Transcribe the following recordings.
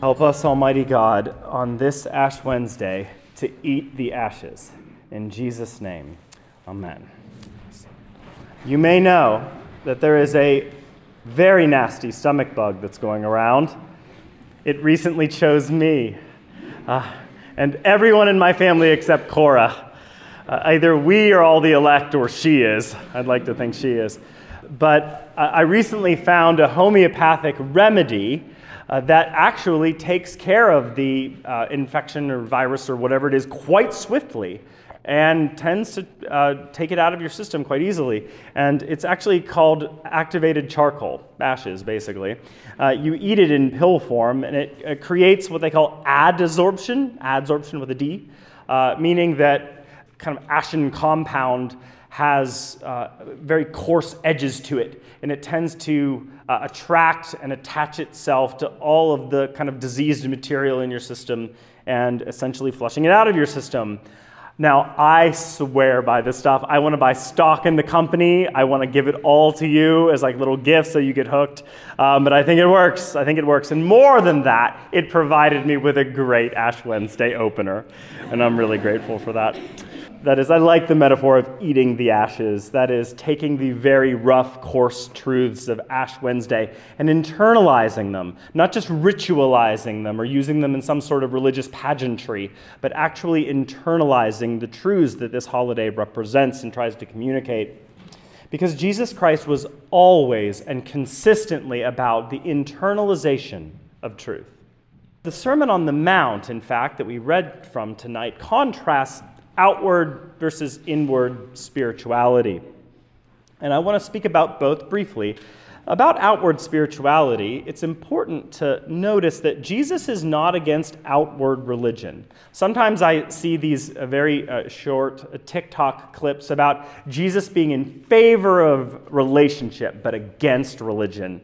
Help us, Almighty God, on this Ash Wednesday to eat the ashes. In Jesus' name, Amen. You may know that there is a very nasty stomach bug that's going around. It recently chose me, uh, and everyone in my family except Cora. Uh, either we are all the elect or she is. I'd like to think she is. But I I recently found a homeopathic remedy uh, that actually takes care of the uh, infection or virus or whatever it is quite swiftly and tends to uh, take it out of your system quite easily. And it's actually called activated charcoal, ashes, basically. Uh, you eat it in pill form, and it, uh creates what they call adsorption, adsorption with a D, uh, meaning that kind of ashen compound has uh, very coarse edges to it, and it tends to uh, attract and attach itself to all of the kind of diseased material in your system and essentially flushing it out of your system. Now, I swear by this stuff. I want to buy stock in the company. I want to give it all to you as like little gifts so you get hooked. Um, but I think it works. I think it works. And more than that, it provided me with a great Ash Wednesday opener. And I'm really grateful for that. That is, I like the metaphor of eating the ashes. That is, taking the very rough, coarse truths of Ash Wednesday and internalizing them, not just ritualizing them or using them in some sort of religious pageantry, but actually internalizing the truths that this holiday represents and tries to communicate. Because Jesus Christ was always and consistently about the internalization of truth. The Sermon on the Mount, in fact, that we read from tonight, contrasts outward versus inward spirituality. And I want to speak about both briefly. About outward spirituality, it's important to notice that Jesus is not against outward religion. Sometimes I see these uh, very uh, short uh, TikTok clips about Jesus being in favor of relationship but against religion.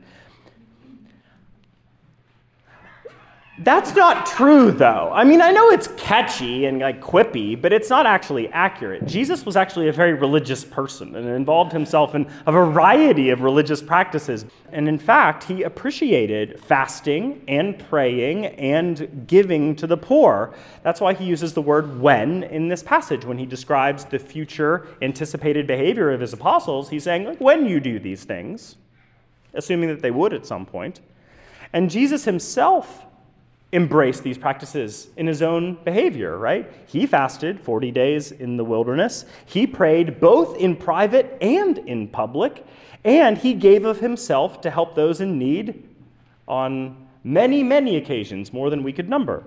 That's not true, though. I mean, I know it's catchy and like quippy, but it's not actually accurate. Jesus was actually a very religious person and involved himself in a variety of religious practices. And in fact, he appreciated fasting and praying and giving to the poor. That's why he uses the word when in this passage when he describes the future anticipated behavior of his apostles. He's saying, when you do these things, assuming that they would at some point. And Jesus himself embrace these practices in his own behavior, right? He fasted 40 days in the wilderness. He prayed both in private and in public. And he gave of himself to help those in need on many, many occasions, more than we could number.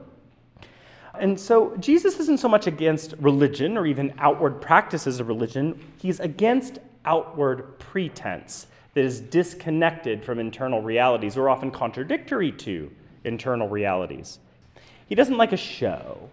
And so Jesus isn't so much against religion or even outward practices of religion, he's against outward pretense that is disconnected from internal realities or often contradictory to internal realities. He doesn't like a show.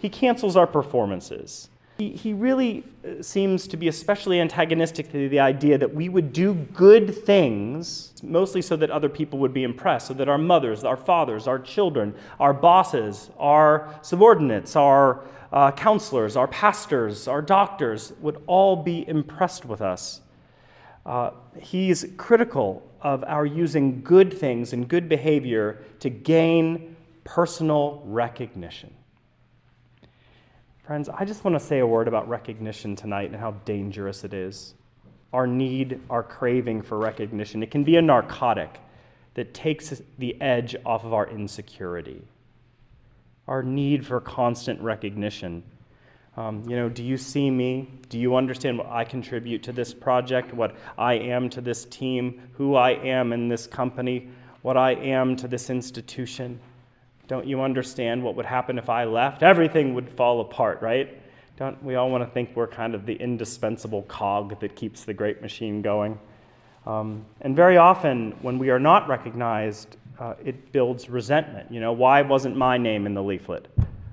He cancels our performances. He, he really uh, seems to be especially antagonistic to the idea that we would do good things, mostly so that other people would be impressed, so that our mothers, our fathers, our children, our bosses, our subordinates, our uh, counselors, our pastors, our doctors would all be impressed with us. Uh, he's critical of our using good things and good behavior to gain personal recognition. Friends, I just want to say a word about recognition tonight and how dangerous it is. Our need, our craving for recognition. It can be a narcotic that takes the edge off of our insecurity. Our need for constant recognition. Um, you know, do you see me? Do you understand what I contribute to this project, what I am to this team, who I am in this company, what I am to this institution? Don't you understand what would happen if I left? Everything would fall apart, right? Don't we all want to think we're kind of the indispensable cog that keeps the great machine going? Um, and very often, when we are not recognized, uh, it builds resentment. You know, why wasn't my name in the leaflet?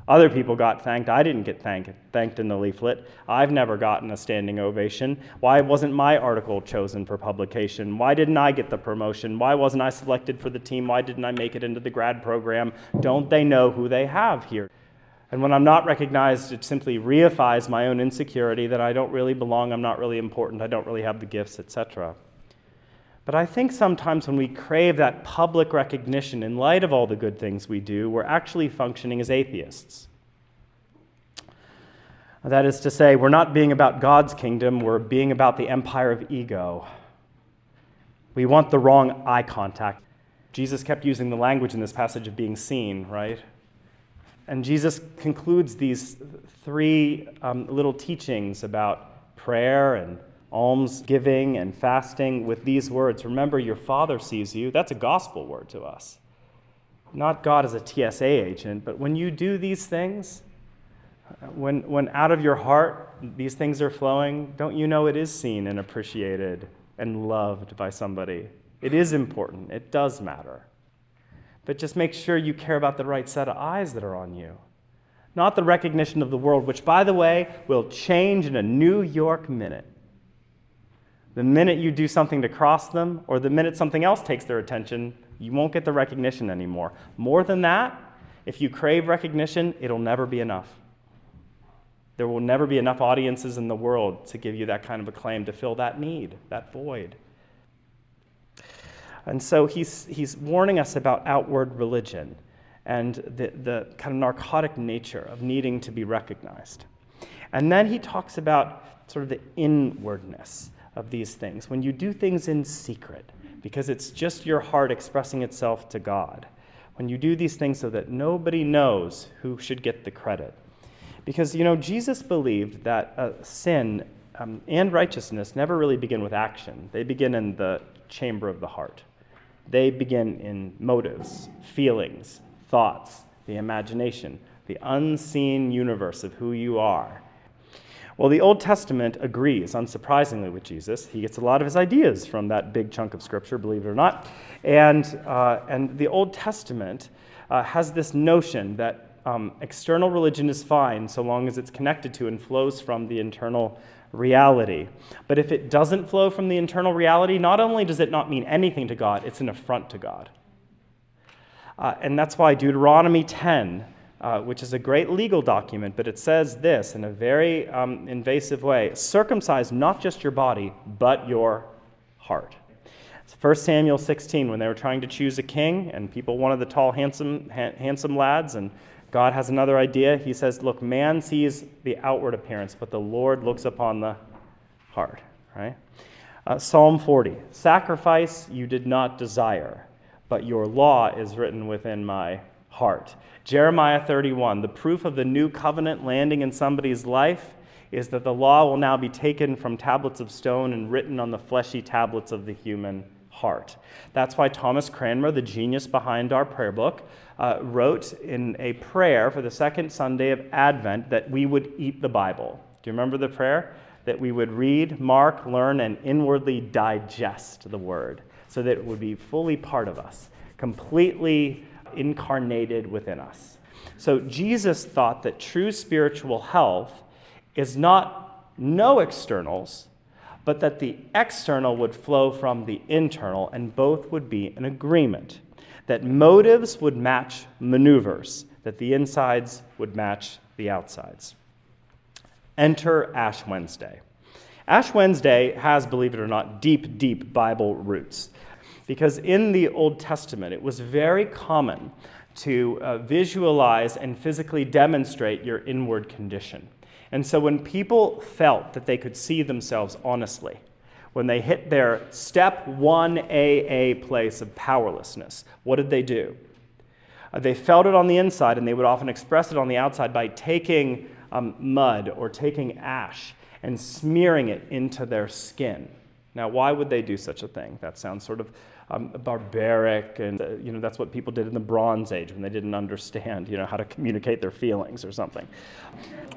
Other people got thanked. I didn't get thank, thanked in the leaflet. I've never gotten a standing ovation. Why wasn't my article chosen for publication? Why didn't I get the promotion? Why wasn't I selected for the team? Why didn't I make it into the grad program? Don't they know who they have here? And when I'm not recognized, it simply reifies my own insecurity that I don't really belong, I'm not really important, I don't really have the gifts, etc. But I think sometimes when we crave that public recognition in light of all the good things we do, we're actually functioning as atheists. That is to say, we're not being about God's kingdom, we're being about the empire of ego. We want the wrong eye contact. Jesus kept using the language in this passage of being seen, right? And Jesus concludes these three um, little teachings about prayer and alms giving and fasting with these words Remember, your Father sees you. That's a gospel word to us. Not God as a TSA agent, but when you do these things, when, when out of your heart these things are flowing, don't you know it is seen and appreciated and loved by somebody? It is important, it does matter. But just make sure you care about the right set of eyes that are on you. Not the recognition of the world, which, by the way, will change in a New York minute. The minute you do something to cross them, or the minute something else takes their attention, you won't get the recognition anymore. More than that, if you crave recognition, it'll never be enough. There will never be enough audiences in the world to give you that kind of acclaim to fill that need, that void. And so he's, he's warning us about outward religion and the, the kind of narcotic nature of needing to be recognized. And then he talks about sort of the inwardness of these things, when you do things in secret, because it's just your heart expressing itself to God, when you do these things so that nobody knows who should get the credit. Because, you know, Jesus believed that uh, sin um, and righteousness never really begin with action, they begin in the chamber of the heart. They begin in motives, feelings, thoughts, the imagination, the unseen universe of who you are. Well, the Old Testament agrees, unsurprisingly, with Jesus. He gets a lot of his ideas from that big chunk of Scripture, believe it or not. And, uh, and the Old Testament uh, has this notion that um, external religion is fine so long as it's connected to and flows from the internal reality. But if it doesn't flow from the internal reality, not only does it not mean anything to God, it's an affront to God. Uh, and that's why Deuteronomy 10 uh, which is a great legal document, but it says this in a very um, invasive way circumcise not just your body, but your heart. 1 Samuel 16, when they were trying to choose a king, and people wanted the tall, handsome, ha- handsome lads, and God has another idea. He says, Look, man sees the outward appearance, but the Lord looks upon the heart, right? Uh, Psalm 40 Sacrifice you did not desire, but your law is written within my heart. Jeremiah 31, the proof of the new covenant landing in somebody's life is that the law will now be taken from tablets of stone and written on the fleshy tablets of the human heart. That's why Thomas Cranmer, the genius behind our prayer book, uh, wrote in a prayer for the second Sunday of Advent that we would eat the Bible. Do you remember the prayer? That we would read, mark, learn, and inwardly digest the word so that it would be fully part of us, completely incarnated within us. So Jesus thought that true spiritual health is not no externals, but that the external would flow from the internal, and both would be in agreement. That motives would match maneuvers, that the insides would match the outsides. Enter Ash Wednesday. Ash Wednesday has, believe it or not, deep, deep Bible roots. Because in the Old Testament, it was very common to uh, visualize and physically demonstrate your inward condition. And so when people felt that they could see themselves honestly, when they hit their step 1AA place of powerlessness, what did they do? Uh, they felt it on the inside, and they would often express it on the outside by taking um, mud or taking ash and smearing it into their skin. Now, why would they do such a thing? That sounds sort of um, barbaric, and uh, you know that's what people did in the Bronze Age when they didn't understand, you know, how to communicate their feelings or something.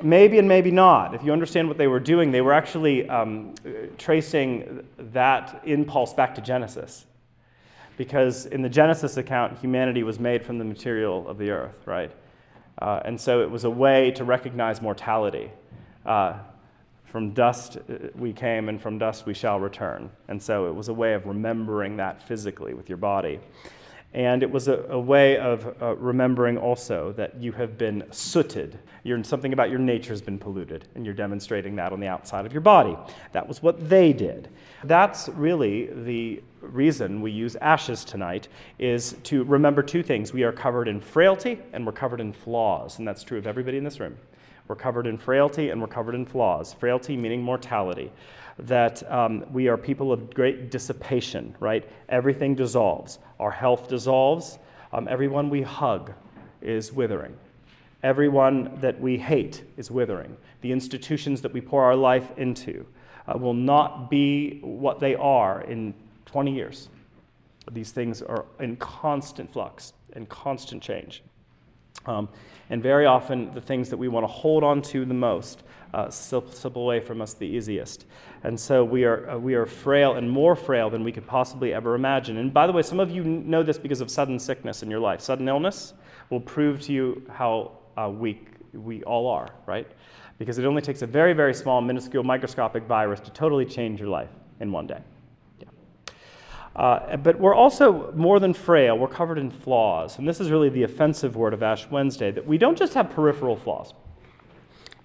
Maybe and maybe not. If you understand what they were doing, they were actually um, tracing that impulse back to Genesis. because in the Genesis account, humanity was made from the material of the earth, right? Uh, and so it was a way to recognize mortality. Uh, from dust uh, we came, and from dust we shall return. And so it was a way of remembering that physically with your body. And it was a, a way of uh, remembering also that you have been sooted. You're, something about your nature has been polluted, and you're demonstrating that on the outside of your body. That was what they did. That's really the reason we use ashes tonight is to remember two things. We are covered in frailty and we're covered in flaws, and that's true of everybody in this room. We're covered in frailty and we're covered in flaws. Frailty meaning mortality that um, we are people of great dissipation, right? Everything dissolves. Our health dissolves. Um, everyone we hug is withering. Everyone that we hate is withering. The institutions that we pour our life into uh, will not be what they are in 20 years. These things are in constant flux and constant change. Um, and very often, the things that we want to hold on to the most uh, slip, away from us the easiest. And so we are, uh, we are frail and more frail than we could possibly ever imagine. And by the way, some of you know this because of sudden sickness in your life. Sudden illness will prove to you how uh, weak we all are, right? Because it only takes a very, very small, minuscule, microscopic virus to totally change your life in one day. Uh, but we're also more than frail, we're covered in flaws. And this is really the offensive word of Ash Wednesday that we don't just have peripheral flaws,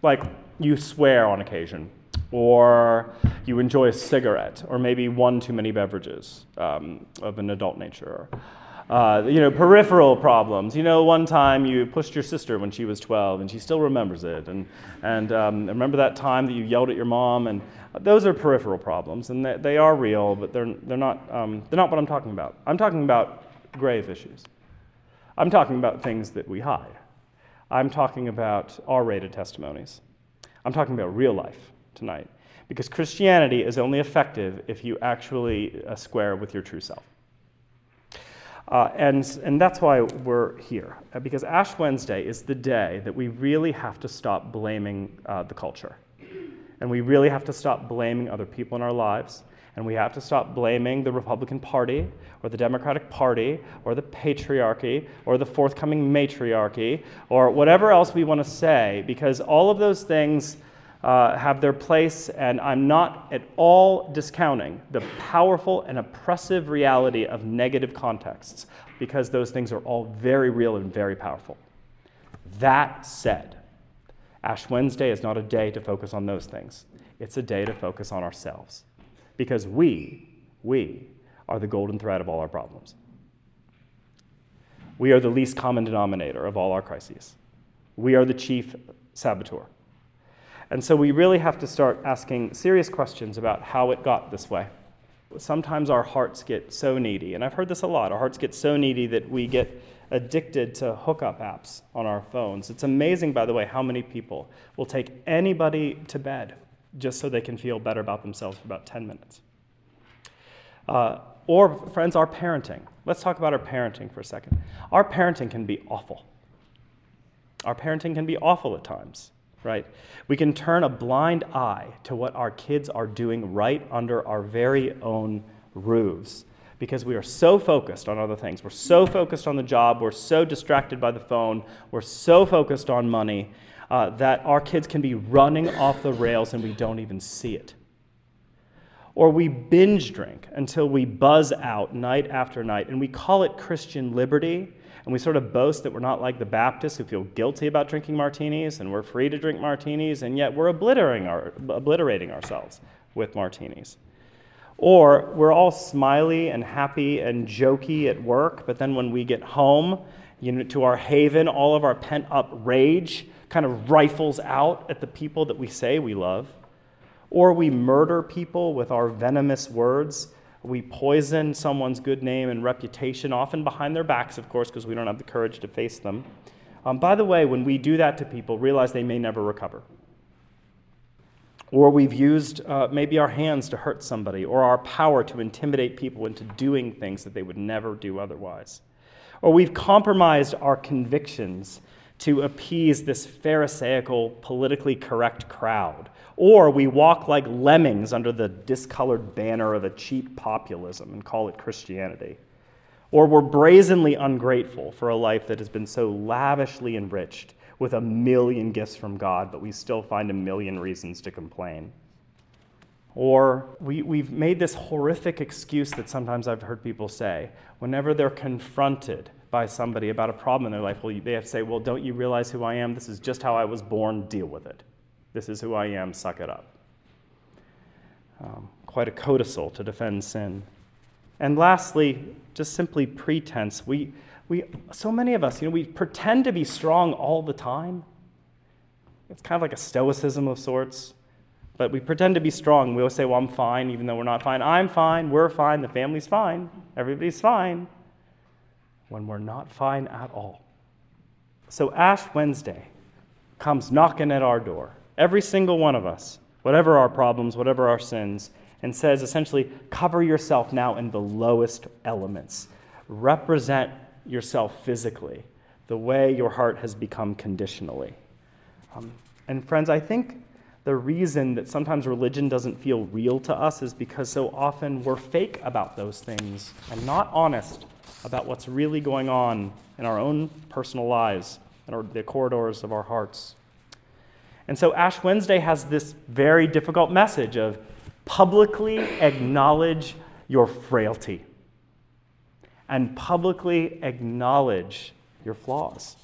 like you swear on occasion, or you enjoy a cigarette, or maybe one too many beverages um, of an adult nature. Uh, you know, peripheral problems. You know, one time you pushed your sister when she was 12 and she still remembers it. And, and um, remember that time that you yelled at your mom? And those are peripheral problems and they, they are real, but they're, they're, not, um, they're not what I'm talking about. I'm talking about grave issues. I'm talking about things that we hide. I'm talking about R rated testimonies. I'm talking about real life tonight. Because Christianity is only effective if you actually uh, square with your true self. Uh, and, and that's why we're here, uh, because Ash Wednesday is the day that we really have to stop blaming uh, the culture. And we really have to stop blaming other people in our lives. And we have to stop blaming the Republican Party or the Democratic Party or the patriarchy or the forthcoming matriarchy or whatever else we want to say, because all of those things uh, have their place, and I'm not at all discounting the powerful and oppressive reality of negative contexts, because those things are all very real and very powerful. That said, Ash Wednesday is not a day to focus on those things. It's a day to focus on ourselves. Because we, we are the golden thread of all our problems. We are the least common denominator of all our crises. We are the chief saboteur. And so we really have to start asking serious questions about how it got this way. Sometimes our hearts get so needy, and I've heard this a lot. Our hearts get so needy that we get addicted to hookup apps on our phones. It's amazing, by the way, how many people will take anybody to bed just so they can feel better about themselves for about 10 minutes. Uh, or, friends, our parenting. Let's talk about our parenting for a second. Our parenting can be awful. Our parenting can be awful at times right? We can turn a blind eye to what our kids are doing right under our very own roofs because we are so focused on other things. We're so focused on the job, we're so distracted by the phone, we're so focused on money uh, that our kids can be running off the rails and we don't even see it. Or we binge drink until we buzz out night after night, and we call it Christian liberty and we sort of boast that we're not like the Baptists who feel guilty about drinking martinis and we're free to drink martinis, and yet we're obliterating, our, obliterating ourselves with martinis. Or we're all smiley and happy and jokey at work, but then when we get home, you know, to our haven, all of our pent up rage kind of rifles out at the people that we say we love. Or we murder people with our venomous words we poison someone's good name and reputation, often behind their backs, of course, because we don't have the courage to face them. Um, by the way, when we do that to people, realize they may never recover. Or we've used uh, maybe our hands to hurt somebody, or our power to intimidate people into doing things that they would never do otherwise. Or we've compromised our convictions to appease this Pharisaical, politically correct crowd. Or we walk like lemmings under the discolored banner of a cheap populism and call it Christianity. Or we're brazenly ungrateful for a life that has been so lavishly enriched with a million gifts from God, but we still find a million reasons to complain. Or we, we've made this horrific excuse that sometimes I've heard people say whenever they're confronted by somebody about a problem in their life, well, they have to say, Well, don't you realize who I am? This is just how I was born, deal with it. This is who I am, suck it up. Um, quite a codicil to defend sin. And lastly, just simply pretense. We, we, so many of us, you know, we pretend to be strong all the time. It's kind of like a stoicism of sorts. But we pretend to be strong. We always say, well, I'm fine, even though we're not fine. I'm fine, we're fine, the family's fine, everybody's fine, when we're not fine at all. So Ash Wednesday comes knocking at our door, every single one of us, whatever our problems, whatever our sins, and says essentially, cover yourself now in the lowest elements. Represent yourself physically, the way your heart has become conditionally. Um, and friends, I think the reason that sometimes religion doesn't feel real to us is because so often we're fake about those things and not honest about what's really going on in our own personal lives and the corridors of our hearts. And so Ash Wednesday has this very difficult message of publicly acknowledge your frailty and publicly acknowledge your flaws.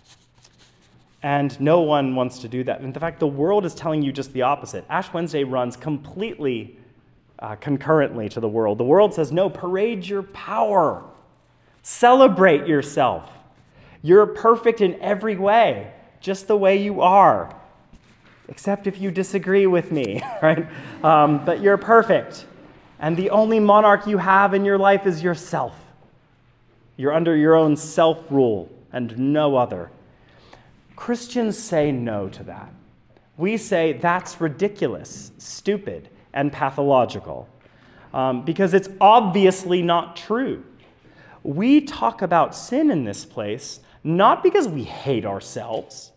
And no one wants to do that. In fact, the world is telling you just the opposite. Ash Wednesday runs completely uh, concurrently to the world. The world says, no, parade your power, celebrate yourself. You're perfect in every way, just the way you are, except if you disagree with me, right? Um, but you're perfect. And the only monarch you have in your life is yourself. You're under your own self rule and no other. Christians say no to that. We say that's ridiculous, stupid, and pathological um, because it's obviously not true. We talk about sin in this place not because we hate ourselves,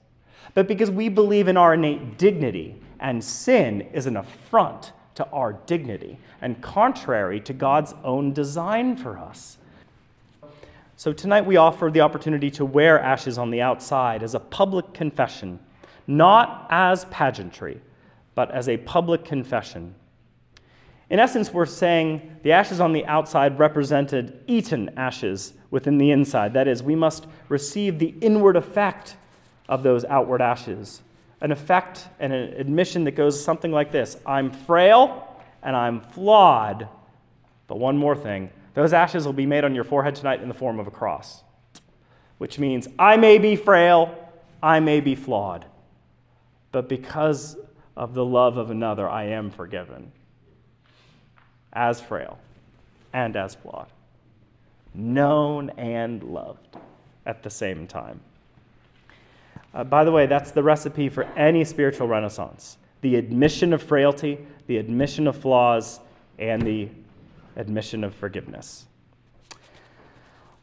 but because we believe in our innate dignity, and sin is an affront to our dignity and contrary to God's own design for us. So tonight we offer the opportunity to wear ashes on the outside as a public confession, not as pageantry, but as a public confession. In essence, we're saying the ashes on the outside represented eaten ashes within the inside. That is, we must receive the inward effect of those outward ashes. An effect and an admission that goes something like this I'm frail and I'm flawed. But one more thing those ashes will be made on your forehead tonight in the form of a cross, which means I may be frail, I may be flawed, but because of the love of another, I am forgiven as frail and as flawed, known and loved at the same time. Uh, by the way, that's the recipe for any spiritual renaissance the admission of frailty, the admission of flaws, and the admission of forgiveness.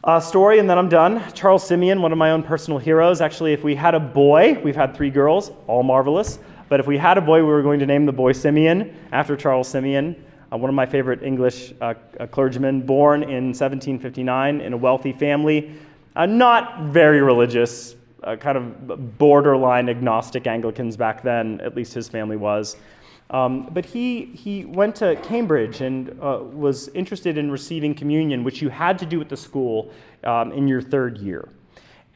A story, and then I'm done. Charles Simeon, one of my own personal heroes. Actually, if we had a boy, we've had three girls, all marvelous. But if we had a boy, we were going to name the boy Simeon after Charles Simeon, uh, one of my favorite English uh, clergymen, born in 1759 in a wealthy family, uh, not very religious, uh, kind of borderline agnostic Anglicans back then, at least his family was. Um, but he, he went to Cambridge and uh, was interested in receiving communion, which you had to do at the school um, in your third year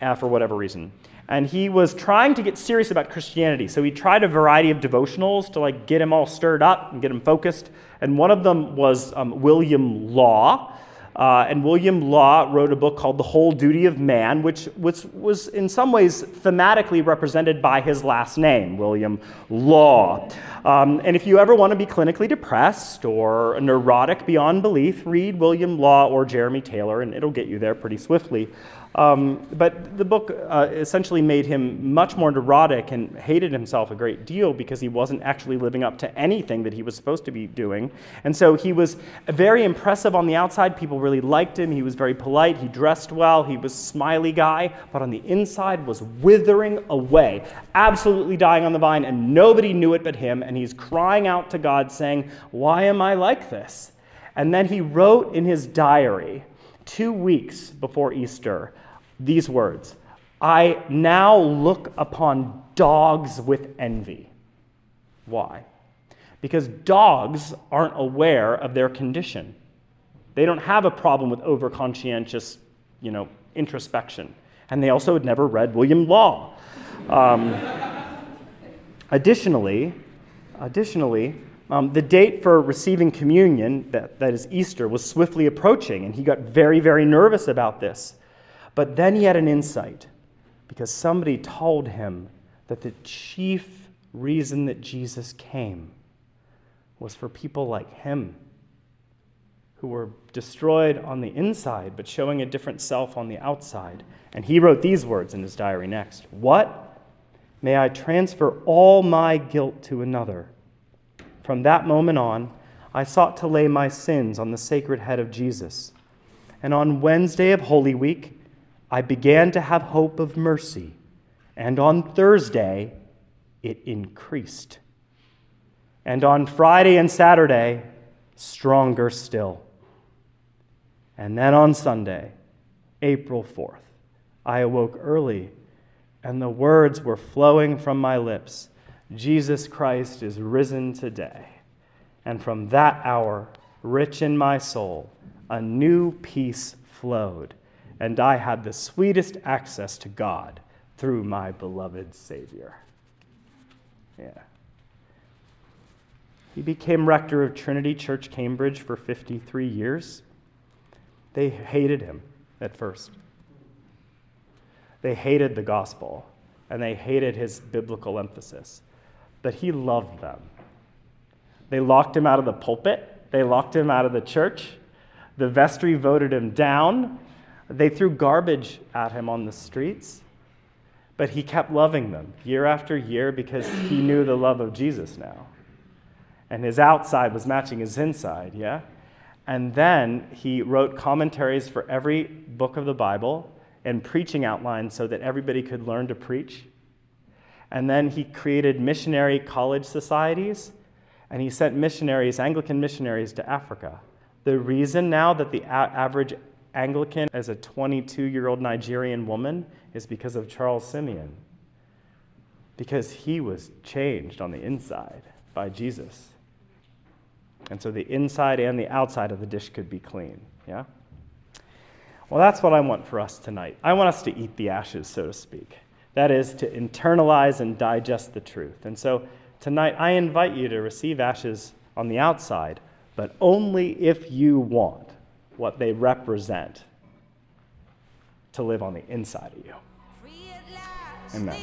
uh, for whatever reason. And he was trying to get serious about Christianity. So he tried a variety of devotionals to like get him all stirred up and get him focused. And one of them was um, William Law. Uh, and William Law wrote a book called The Whole Duty of Man, which, which was in some ways thematically represented by his last name, William Law. Um, and if you ever want to be clinically depressed or neurotic beyond belief, read William Law or Jeremy Taylor, and it'll get you there pretty swiftly. Um, but the book uh, essentially made him much more neurotic and hated himself a great deal because he wasn't actually living up to anything that he was supposed to be doing. And so he was very impressive on the outside. People really liked him. He was very polite. He dressed well. He was a smiley guy. But on the inside was withering away, absolutely dying on the vine. And nobody knew it but him. And he's crying out to God, saying, Why am I like this? And then he wrote in his diary, two weeks before Easter, these words I now look upon dogs with envy. Why? Because dogs aren't aware of their condition. They don't have a problem with overconscientious, you know, introspection. And they also had never read William Law. Um, additionally, additionally, um, the date for receiving communion, that, that is Easter, was swiftly approaching, and he got very, very nervous about this. But then he had an insight because somebody told him that the chief reason that Jesus came was for people like him who were destroyed on the inside but showing a different self on the outside. And he wrote these words in his diary next What? May I transfer all my guilt to another. From that moment on, I sought to lay my sins on the sacred head of Jesus. And on Wednesday of Holy Week, I began to have hope of mercy. And on Thursday, it increased. And on Friday and Saturday, stronger still. And then on Sunday, April 4th, I awoke early, and the words were flowing from my lips Jesus Christ is risen today. And from that hour, rich in my soul, a new peace flowed, and I had the sweetest access to God through my beloved Savior. Yeah. He became rector of Trinity Church, Cambridge for 53 years. They hated him at first. They hated the gospel and they hated his biblical emphasis, but he loved them. They locked him out of the pulpit, they locked him out of the church. The vestry voted him down. They threw garbage at him on the streets, but he kept loving them year after year because he knew the love of Jesus now. And his outside was matching his inside, yeah? And then he wrote commentaries for every book of the Bible and preaching outlines so that everybody could learn to preach. And then he created missionary college societies and he sent missionaries, Anglican missionaries, to Africa. The reason now that the average Anglican as a 22 year old Nigerian woman is because of Charles Simeon, because he was changed on the inside by Jesus. And so the inside and the outside of the dish could be clean. Yeah? Well, that's what I want for us tonight. I want us to eat the ashes, so to speak. That is, to internalize and digest the truth. And so tonight, I invite you to receive ashes on the outside, but only if you want what they represent to live on the inside of you. Free at last, Amen.